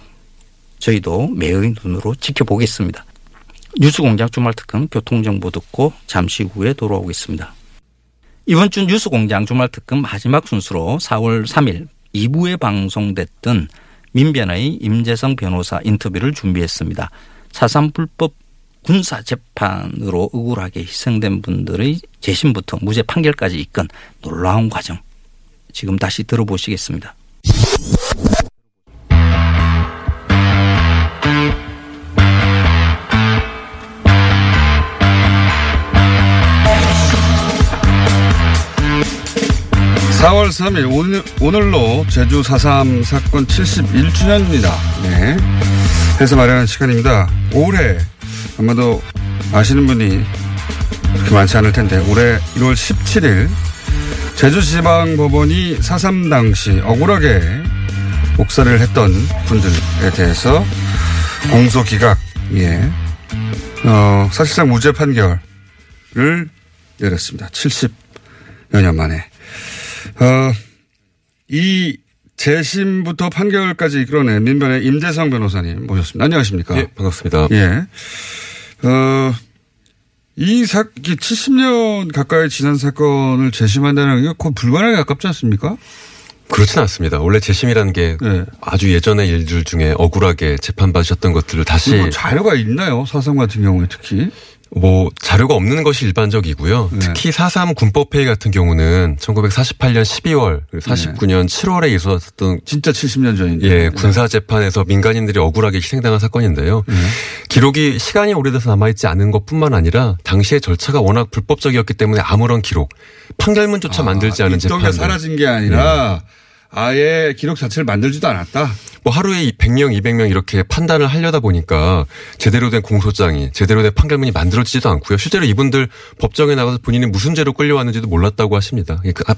저희도 매의 눈으로 지켜보겠습니다. 뉴스 공장 주말 특근 교통정보 듣고 잠시 후에 돌아오겠습니다. 이번 주 뉴스 공장 주말 특근 마지막 순서로 4월 3일 2부에 방송됐던 민변의 임재성 변호사 인터뷰를 준비했습니다. 사삼 불법 군사 재판으로 억울하게 희생된 분들의 재심부터 무죄 판결까지 이끈 놀라운 과정. 지금 다시 들어보시겠습니다. (4월 3일) 오늘, 오늘로 제주 4.3 사건 71주년입니다 네. 해서 마련한 시간입니다 올해 아마도 아시는 분이 그렇게 많지 않을 텐데 올해 1월 17일 제주지방법원이 4.3 당시 억울하게 목사를 했던 분들에 대해서 공소기각 예. 어, 사실상 무죄 판결을 내렸습니다. 70여 년 만에. 어, 이 재심부터 판결까지 이끌어낸 민변의 임재성 변호사님 모셨습니다. 안녕하십니까? 예, 반갑습니다. 예. 어, 이 사, 70년 가까이 지난 사건을 재심한다는 게 거의 불가능에 가깝지 않습니까? 그렇진 않습니다. 원래 재심이라는 게 네. 아주 예전의 일들 중에 억울하게 재판받으셨던 것들을 다시 뭐 자료가 있나요? 사상 같은 경우에 특히. 뭐 자료가 없는 것이 일반적이고요. 네. 특히 4.3 군법회의 같은 경우는 1948년 12월, 49년 7월에 있었던 진짜 70년 전인데. 예, 군사 재판에서 민간인들이 억울하게 희생당한 사건인데요. 네. 기록이 시간이 오래돼서 남아있지 않은 것뿐만 아니라 당시의 절차가 워낙 불법적이었기 때문에 아무런 기록, 판결문조차 만들지 않은 있던 게. 사라진 게 아니라 아예 기록 자체를 만들지도 않았다. 뭐 하루에 100명, 200명 이렇게 판단을 하려다 보니까 제대로 된 공소장이 제대로 된 판결문이 만들어지지도 않고요. 실제로 이분들 법정에 나가서 본인이 무슨 죄로 끌려왔는지도 몰랐다고 하십니다. 그 앞-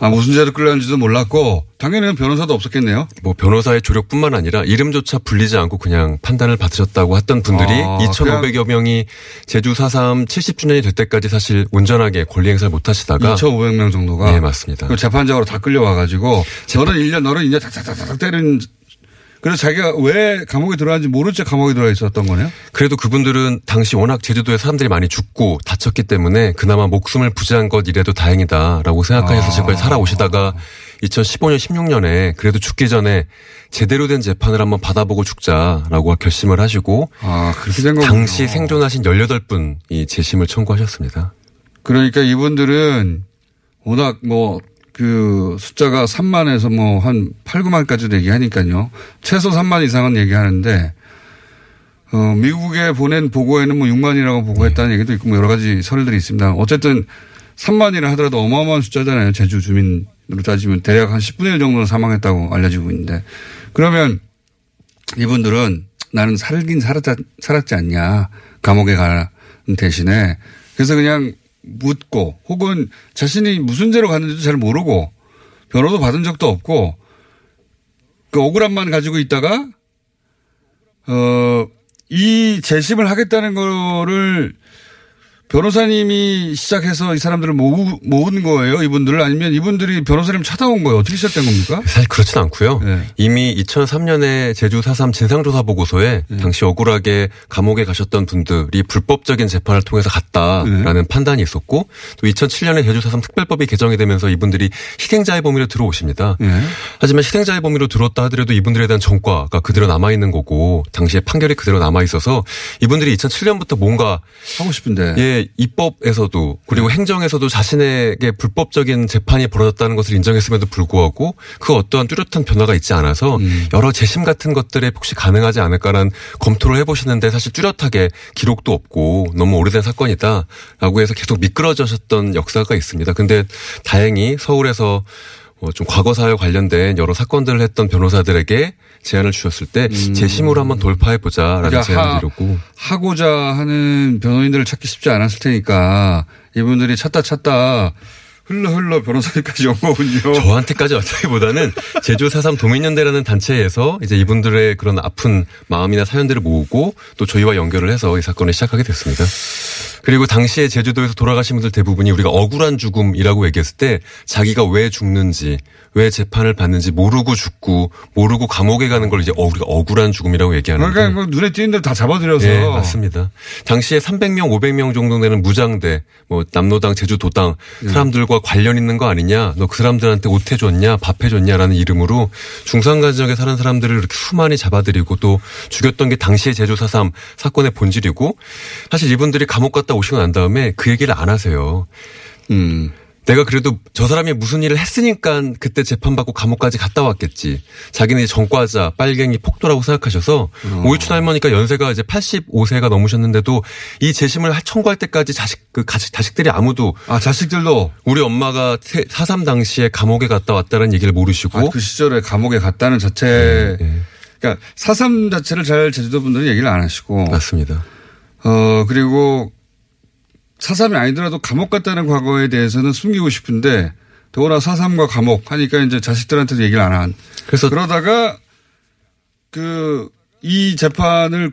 아, 무슨 죄로 끌려는지도 몰랐고 당연히 변호사도 없었겠네요. 뭐 변호사의 조력뿐만 아니라 이름조차 불리지 않고 그냥 판단을 받으셨다고 했던 분들이 아, 2,500여 명이 제주 4.3 70주년이 될 때까지 사실 온전하게 권리 행사를 못 하시다가 2,500명 정도가. 네, 맞습니다. 그 재판장으로 다 끌려와 가지고 너는 1년 너는 2년 탁탁탁탁 때리는 그래서 자기가 왜 감옥에 들어왔는지 모른 채 감옥에 들어와 있었던 거네요. 그래도 그분들은 당시 워낙 제주도에 사람들이 많이 죽고 다쳤기 때문에 그나마 목숨을 부지한 것 이래도 다행이다라고 생각하셔서 아. 지금까지 살아오시다가 2015년 16년에 그래도 죽기 전에 제대로 된 재판을 한번 받아보고 죽자라고 결심을 하시고 아. 당시 생존하신 18분이 재심을 청구하셨습니다. 그러니까 이분들은 워낙 뭐 그 숫자가 3만에서 뭐 한 8, 9만까지도 얘기하니까요. 최소 3만 이상은 얘기하는데 어, 미국에 보낸 보고에는 뭐 6만이라고 보고했다는 얘기도 있고 뭐 여러 가지 설들이 있습니다. 어쨌든 3만이라 하더라도 어마어마한 숫자잖아요. 제주 주민으로 따지면 대략 한 10분의 1 정도는 사망했다고 알려지고 있는데 그러면 이분들은 나는 살긴 살았지, 살았지 않냐. 감옥에 가는 대신에. 그래서 그냥 묻고 혹은 자신이 무슨 죄로 갔는지도 잘 모르고 변호도 받은 적도 없고 그 억울함만 가지고 있다가 어, 이 재심을 하겠다는 거를 변호사님이 시작해서 이 사람들을 모으, 모은 거예요? 이분들을 아니면 이분들이 변호사님 찾아온 거예요? 어떻게 시작된 겁니까? 사실 그렇진 않고요. 네. 이미 2003년에 제주 4.3 진상조사 보고서에 네. 당시 억울하게 감옥에 가셨던 분들이 불법적인 재판을 통해서 갔다라는 네. 판단이 있었고 또 2007년에 제주 4.3 특별법이 개정이 되면서 이분들이 희생자의 범위로 들어오십니다. 네. 하지만 희생자의 범위로 들어왔다 하더라도 이분들에 대한 전과가 그대로 남아있는 거고 당시에 판결이 그대로 남아있어서 이분들이 2007년부터 뭔가 하고 싶은데. 예, 입법에서도 그리고 행정에서도 자신에게 불법적인 재판이 벌어졌다는 것을 인정했음에도 불구하고 그 어떠한 뚜렷한 변화가 있지 않아서 여러 재심 같은 것들에 혹시 가능하지 않을까라는 검토를 해보시는데 사실 뚜렷하게 기록도 없고 너무 오래된 사건이다라고 해서 계속 미끄러져셨던 역사가 있습니다. 근데 다행히 서울에서 어, 좀 과거사에 관련된 여러 사건들을 했던 변호사들에게 제안을 주셨을 때 재심으로 한번 돌파해 보자라는 그러니까 제안을 하- 드렸고 하고자 하는 변호인들을 찾기 쉽지 않았을 테니까 이분들이 찾다 찾다 흘러 흘러 변호사님까지 온 거군요. 저한테까지 왔다기보다는 제주 4.3 도민연대라는 단체에서 이제 이분들의 그런 아픈 마음이나 사연들을 모으고 또 저희와 연결을 해서 이 사건을 시작하게 됐습니다. 그리고 당시에 제주도에서 돌아가신 분들 대부분이 우리가 억울한 죽음이라고 얘기했을 때 자기가 왜 죽는지 왜 재판을 받는지 모르고 죽고 모르고 감옥에 가는 걸 이제 어, 우리가 억울한 죽음이라고 얘기하는데 그러니까 뭐 눈에 띄는 대로 다 잡아들여서. 네, 맞습니다. 당시에 300명, 500명 정도 되는 무장대, 뭐 남로당, 제주도당 사람들과 관련 있는 거 아니냐? 너 그 사람들한테 옷 해줬냐? 밥 해줬냐라는 이름으로 중산가정에 사는 사람들을 이렇게 수많이 잡아들이고 또 죽였던 게 당시의 제주 4.3 사건의 본질이고 사실 이분들이 감옥 갔다 오시고 난 다음에 그 얘기를 안 하세요. 음. 내가 그래도 저 사람이 무슨 일을 했으니까 그때 재판받고 감옥까지 갔다 왔겠지. 자기는 전과자, 빨갱이, 폭도라고 생각하셔서 오이춘 할머니가 연세가 이제 85세가 넘으셨는데도 이 재심을 청구할 때까지 자식, 그 가식, 자식들이 아무도 아, 자식들도 우리 엄마가 4.3 당시에 감옥에 갔다 왔다는 얘기를 모르시고 아, 그 시절에 감옥에 갔다는 자체. 네. 그러니까 사삼 자체를 잘 제주도 분들은 얘기를 안 하시고. 맞습니다. 어, 그리고 사삼이 아니더라도 감옥 갔다는 과거에 대해서는 숨기고 싶은데 더구나 사삼과 감옥 하니까 이제 자식들한테도 얘기를 안 한. 그래서 그러다가 그 이 재판을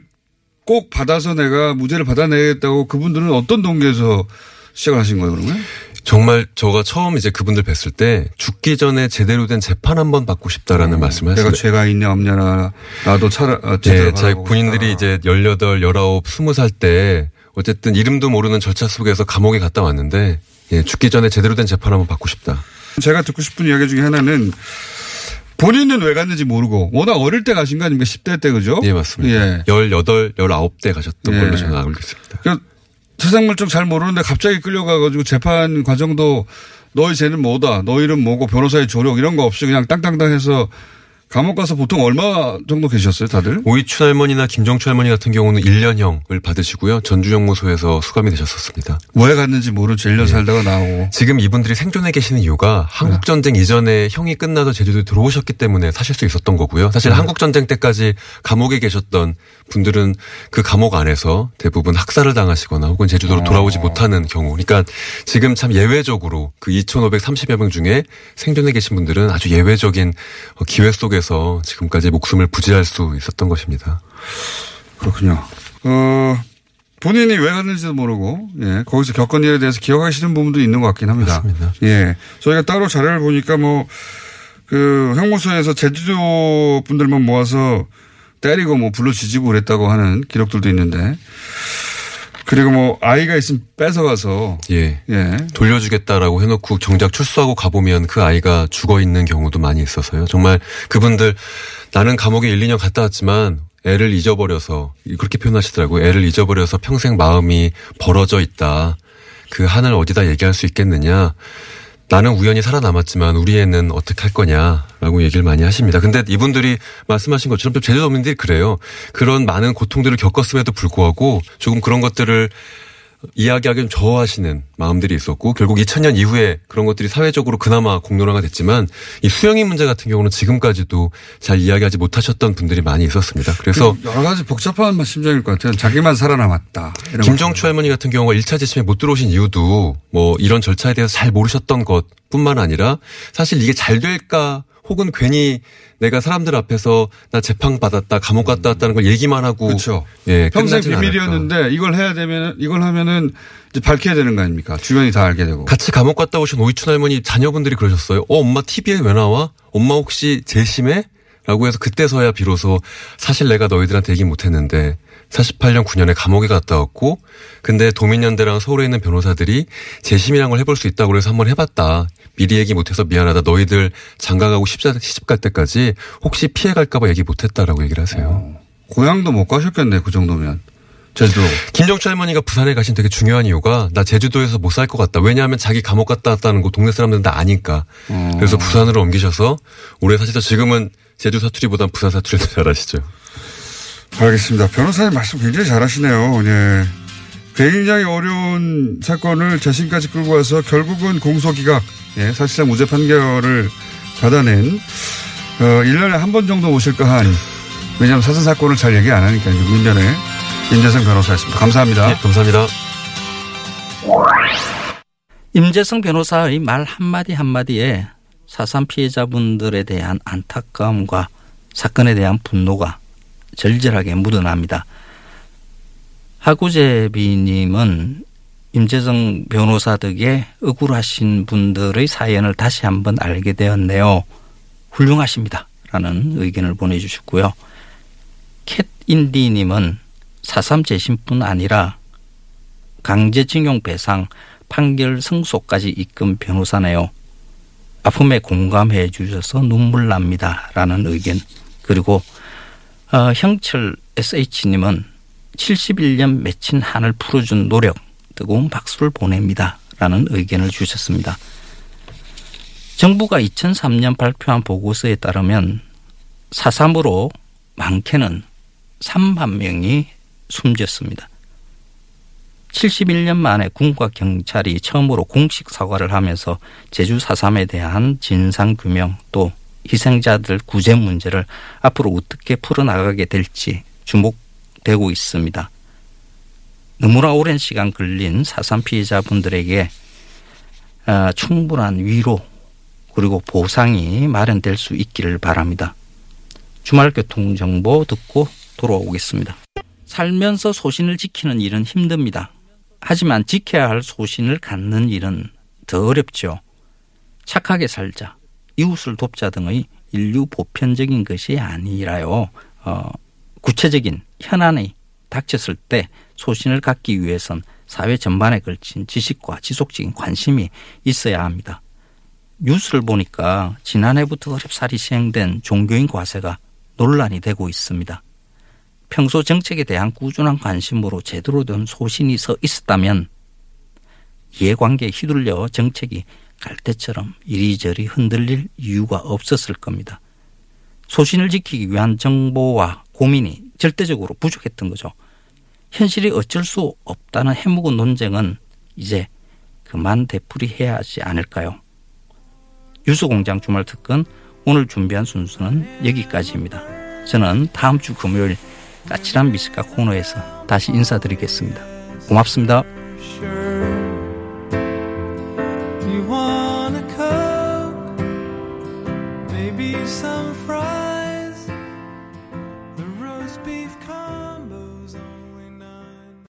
꼭 받아서 내가 무죄를 받아내겠다고 그분들은 어떤 동기에서 시작을 하신 거예요, 그러면? 정말 저가 처음 이제 그분들 뵀을 때 죽기 전에 제대로 된 재판 한번 받고 싶다라는 말씀을 내가 했어요. 죄가 있냐 없냐나 나도 차라 어, 제대로 네, 본인들이 싶다. 이제 18, 19, 20살 때 어쨌든 이름도 모르는 절차 속에서 감옥에 갔다 왔는데 예, 죽기 전에 제대로 된 재판 한번 받고 싶다. 제가 듣고 싶은 이야기 중에 하나는 본인은 왜 갔는지 모르고 워낙 어릴 때 가신 거 아닙니까? 10대 때 그죠? 예, 맞습니다. 예. 18, 19대 가셨던 예. 걸로 저는 알고 있습니다. 그러니까 세상 물정 잘 모르는데 갑자기 끌려가가지고 재판 과정도 너희 죄는 뭐다, 너 이름 뭐고 변호사의 조력 이런 거 없이 그냥 땅땅땅 해서 감옥 가서 보통 얼마 정도 계셨어요, 다들? 오이춘 할머니나 김정추 할머니 같은 경우는 1년형을 받으시고요. 전주영무소에서 수감이 되셨었습니다. 왜 갔는지 모르고 예. 1년 살다가 나오고. 지금 이분들이 생존해 계시는 이유가 한국전쟁 이전에 형이 끝나서 제주도에 들어오셨기 때문에 사실 수 있었던 거고요. 사실 한국전쟁 때까지 감옥에 계셨던 분들은 그 감옥 안에서 대부분 학살을 당하시거나 혹은 제주도로 돌아오지 못하는 경우. 그러니까 지금 참 예외적으로 그 2,530여 명 중에 생존해 계신 분들은 아주 예외적인 어, 기회 속에 서 지금까지 목숨을 부지할 수 있었던 것입니다. 그렇군요. 어, 본인이 왜 갔는지도 모르고, 예, 거기서 겪은 일에 대해서 기억하시는 부분도 있는 것 같긴 합니다. 맞습니다. 예. 저희가 따로 자료를 보니까 뭐, 그, 형무소에서 제주도 분들만 모아서 때리고 뭐 불러 지지고 그랬다고 하는 기록들도 있는데, 그리고 뭐, 아이가 있으면 뺏어가서, 예. 예. 돌려주겠다라고 해놓고 정작 출소하고 가보면 그 아이가 죽어 있는 경우도 많이 있어서요. 정말 그분들 나는 감옥에 1, 2년 갔다 왔지만 애를 잊어버려서 그렇게 표현하시더라고요. 애를 잊어버려서 평생 마음이 벌어져 있다. 그 한을 어디다 얘기할 수 있겠느냐. 나는 우연히 살아남았지만 우리 애는 어떻게 할 거냐라고 얘기를 많이 하십니다. 근데 이분들이 말씀하신 것처럼 좀 제주도민들이 그래요. 그런 많은 고통들을 겪었음에도 불구하고 조금 그런 것들을 이야기하기 좀 저하시는 마음들이 있었고 결국 2000년 이후에 그런 것들이 사회적으로 그나마 공론화가 됐지만 이 수영인 문제 같은 경우는 지금까지도 잘 이야기하지 못하셨던 분들이 많이 있었습니다. 그래서 여러 가지 복잡한 심정일 것 같아요. 자기만 살아남았다. 김정추 할머니 같은 경우가 1차 재심에 못 들어오신 이유도 뭐 이런 절차에 대해서 잘 모르셨던 것 뿐만 아니라 사실 이게 잘 될까 혹은 괜히 내가 사람들 앞에서 나 재판 받았다 감옥 갔다 왔다는 걸 얘기만 하고 그렇죠. 예, 평생 끝나진 않을까. 비밀이었는데 이걸 해야 되면 이걸 하면은 이제 밝혀야 되는 거 아닙니까? 주변이 다 알게 되고. 같이 감옥 갔다 오신 오이춘 할머니 자녀분들이 그러셨어요. 어, 엄마 TV에 왜 나와? 엄마 혹시 재심해? 라고 해서 그때서야 비로소 사실 내가 너희들한테 얘기 못했는데 48년 9년에 감옥에 갔다 왔고 근데 도민연대랑 서울에 있는 변호사들이 재심이란 걸 해볼 수 있다고 그래서 한번 해봤다. 미리 얘기 못해서 미안하다. 너희들 장가가고 시집, 갈 때까지 혹시 피해갈까봐 얘기 못했다라고 얘기를 하세요. 고향도 못 가셨겠네, 그 정도면. 제주도. 김정주 할머니가 부산에 가신 되게 중요한 이유가 나 제주도에서 못 살 것 같다. 왜냐하면 자기 감옥 갔다 왔다는 거 동네 사람들은 다 아니까. 그래서 부산으로 옮기셔서 올해 사실 지금은 제주 사투리보단 부산 사투리를 더 잘하시죠. 알겠습니다. 변호사님 말씀 굉장히 잘하시네요. 예. 굉장히 어려운 사건을 자신까지 끌고 와서 결국은 공소기각, 예, 사실상 무죄 판결을 받아낸, 어, 1년에 한 번 정도 오실까 한, 왜냐하면 사선 사건을 잘 얘기 안 하니까, 민변의 임재성 변호사였습니다. 감사합니다. 네, 감사합니다. 임재성 변호사의 말 한마디 한마디에 사산 피해자분들에 대한 안타까움과 사건에 대한 분노가 절절하게 묻어납니다. 하구제비님은 임재성 변호사 덕에 억울하신 분들의 사연을 다시 한번 알게 되었네요. 훌륭하십니다. 라는 의견을 보내주셨고요. 캣인디님은 사삼 재심뿐 아니라 강제징용 배상 판결 승소까지 이끈 변호사네요. 아픔에 공감해 주셔서 눈물 납니다. 라는 의견. 그리고 어, 형철 SH님은 71년 맺힌 한을 풀어준 노력 뜨거운 박수를 보냅니다. 라는 의견을 주셨습니다. 정부가 2003년 발표한 보고서에 따르면 4.3으로 많게는 3만 명이 숨졌습니다. 71년 만에 군과 경찰이 처음으로 공식 사과를 하면서 제주 4.3에 대한 진상규명 또 희생자들 구제 문제를 앞으로 어떻게 풀어나가게 될지 주목되고 있습니다. 너무나 오랜 시간 걸린 4.3 피해자분들에게 아, 충분한 위로 그리고 보상이 마련될 수 있기를 바랍니다. 주말 교통 정보 듣고 돌아오겠습니다. 살면서 소신을 지키는 일은 힘듭니다. 하지만 지켜야 할 소신을 갖는 일은 더 어렵죠. 착하게 살자, 이웃을 돕자 등의 인류 보편적인 것이 아니라요. 어, 구체적인 현안이 닥쳤을 때 소신을 갖기 위해선 사회 전반에 걸친 지식과 지속적인 관심이 있어야 합니다. 뉴스를 보니까 지난해부터 어렵사리 시행된 종교인 과세가 논란이 되고 있습니다. 평소 정책에 대한 꾸준한 관심으로 제대로 된 소신이 서 있었다면 이해관계에 휘둘려 정책이 갈대처럼 이리저리 흔들릴 이유가 없었을 겁니다. 소신을 지키기 위한 정보와 고민이 절대적으로 부족했던 거죠. 현실이 어쩔 수 없다는 해묵은 논쟁은 이제 그만 되풀이해야 하지 않을까요? 유수공장 주말 특근 오늘 준비한 순서는 여기까지입니다. 저는 다음 주 금요일 까칠한 미식가 코너에서 다시 인사드리겠습니다. 고맙습니다. you want a coke, maybe some fries.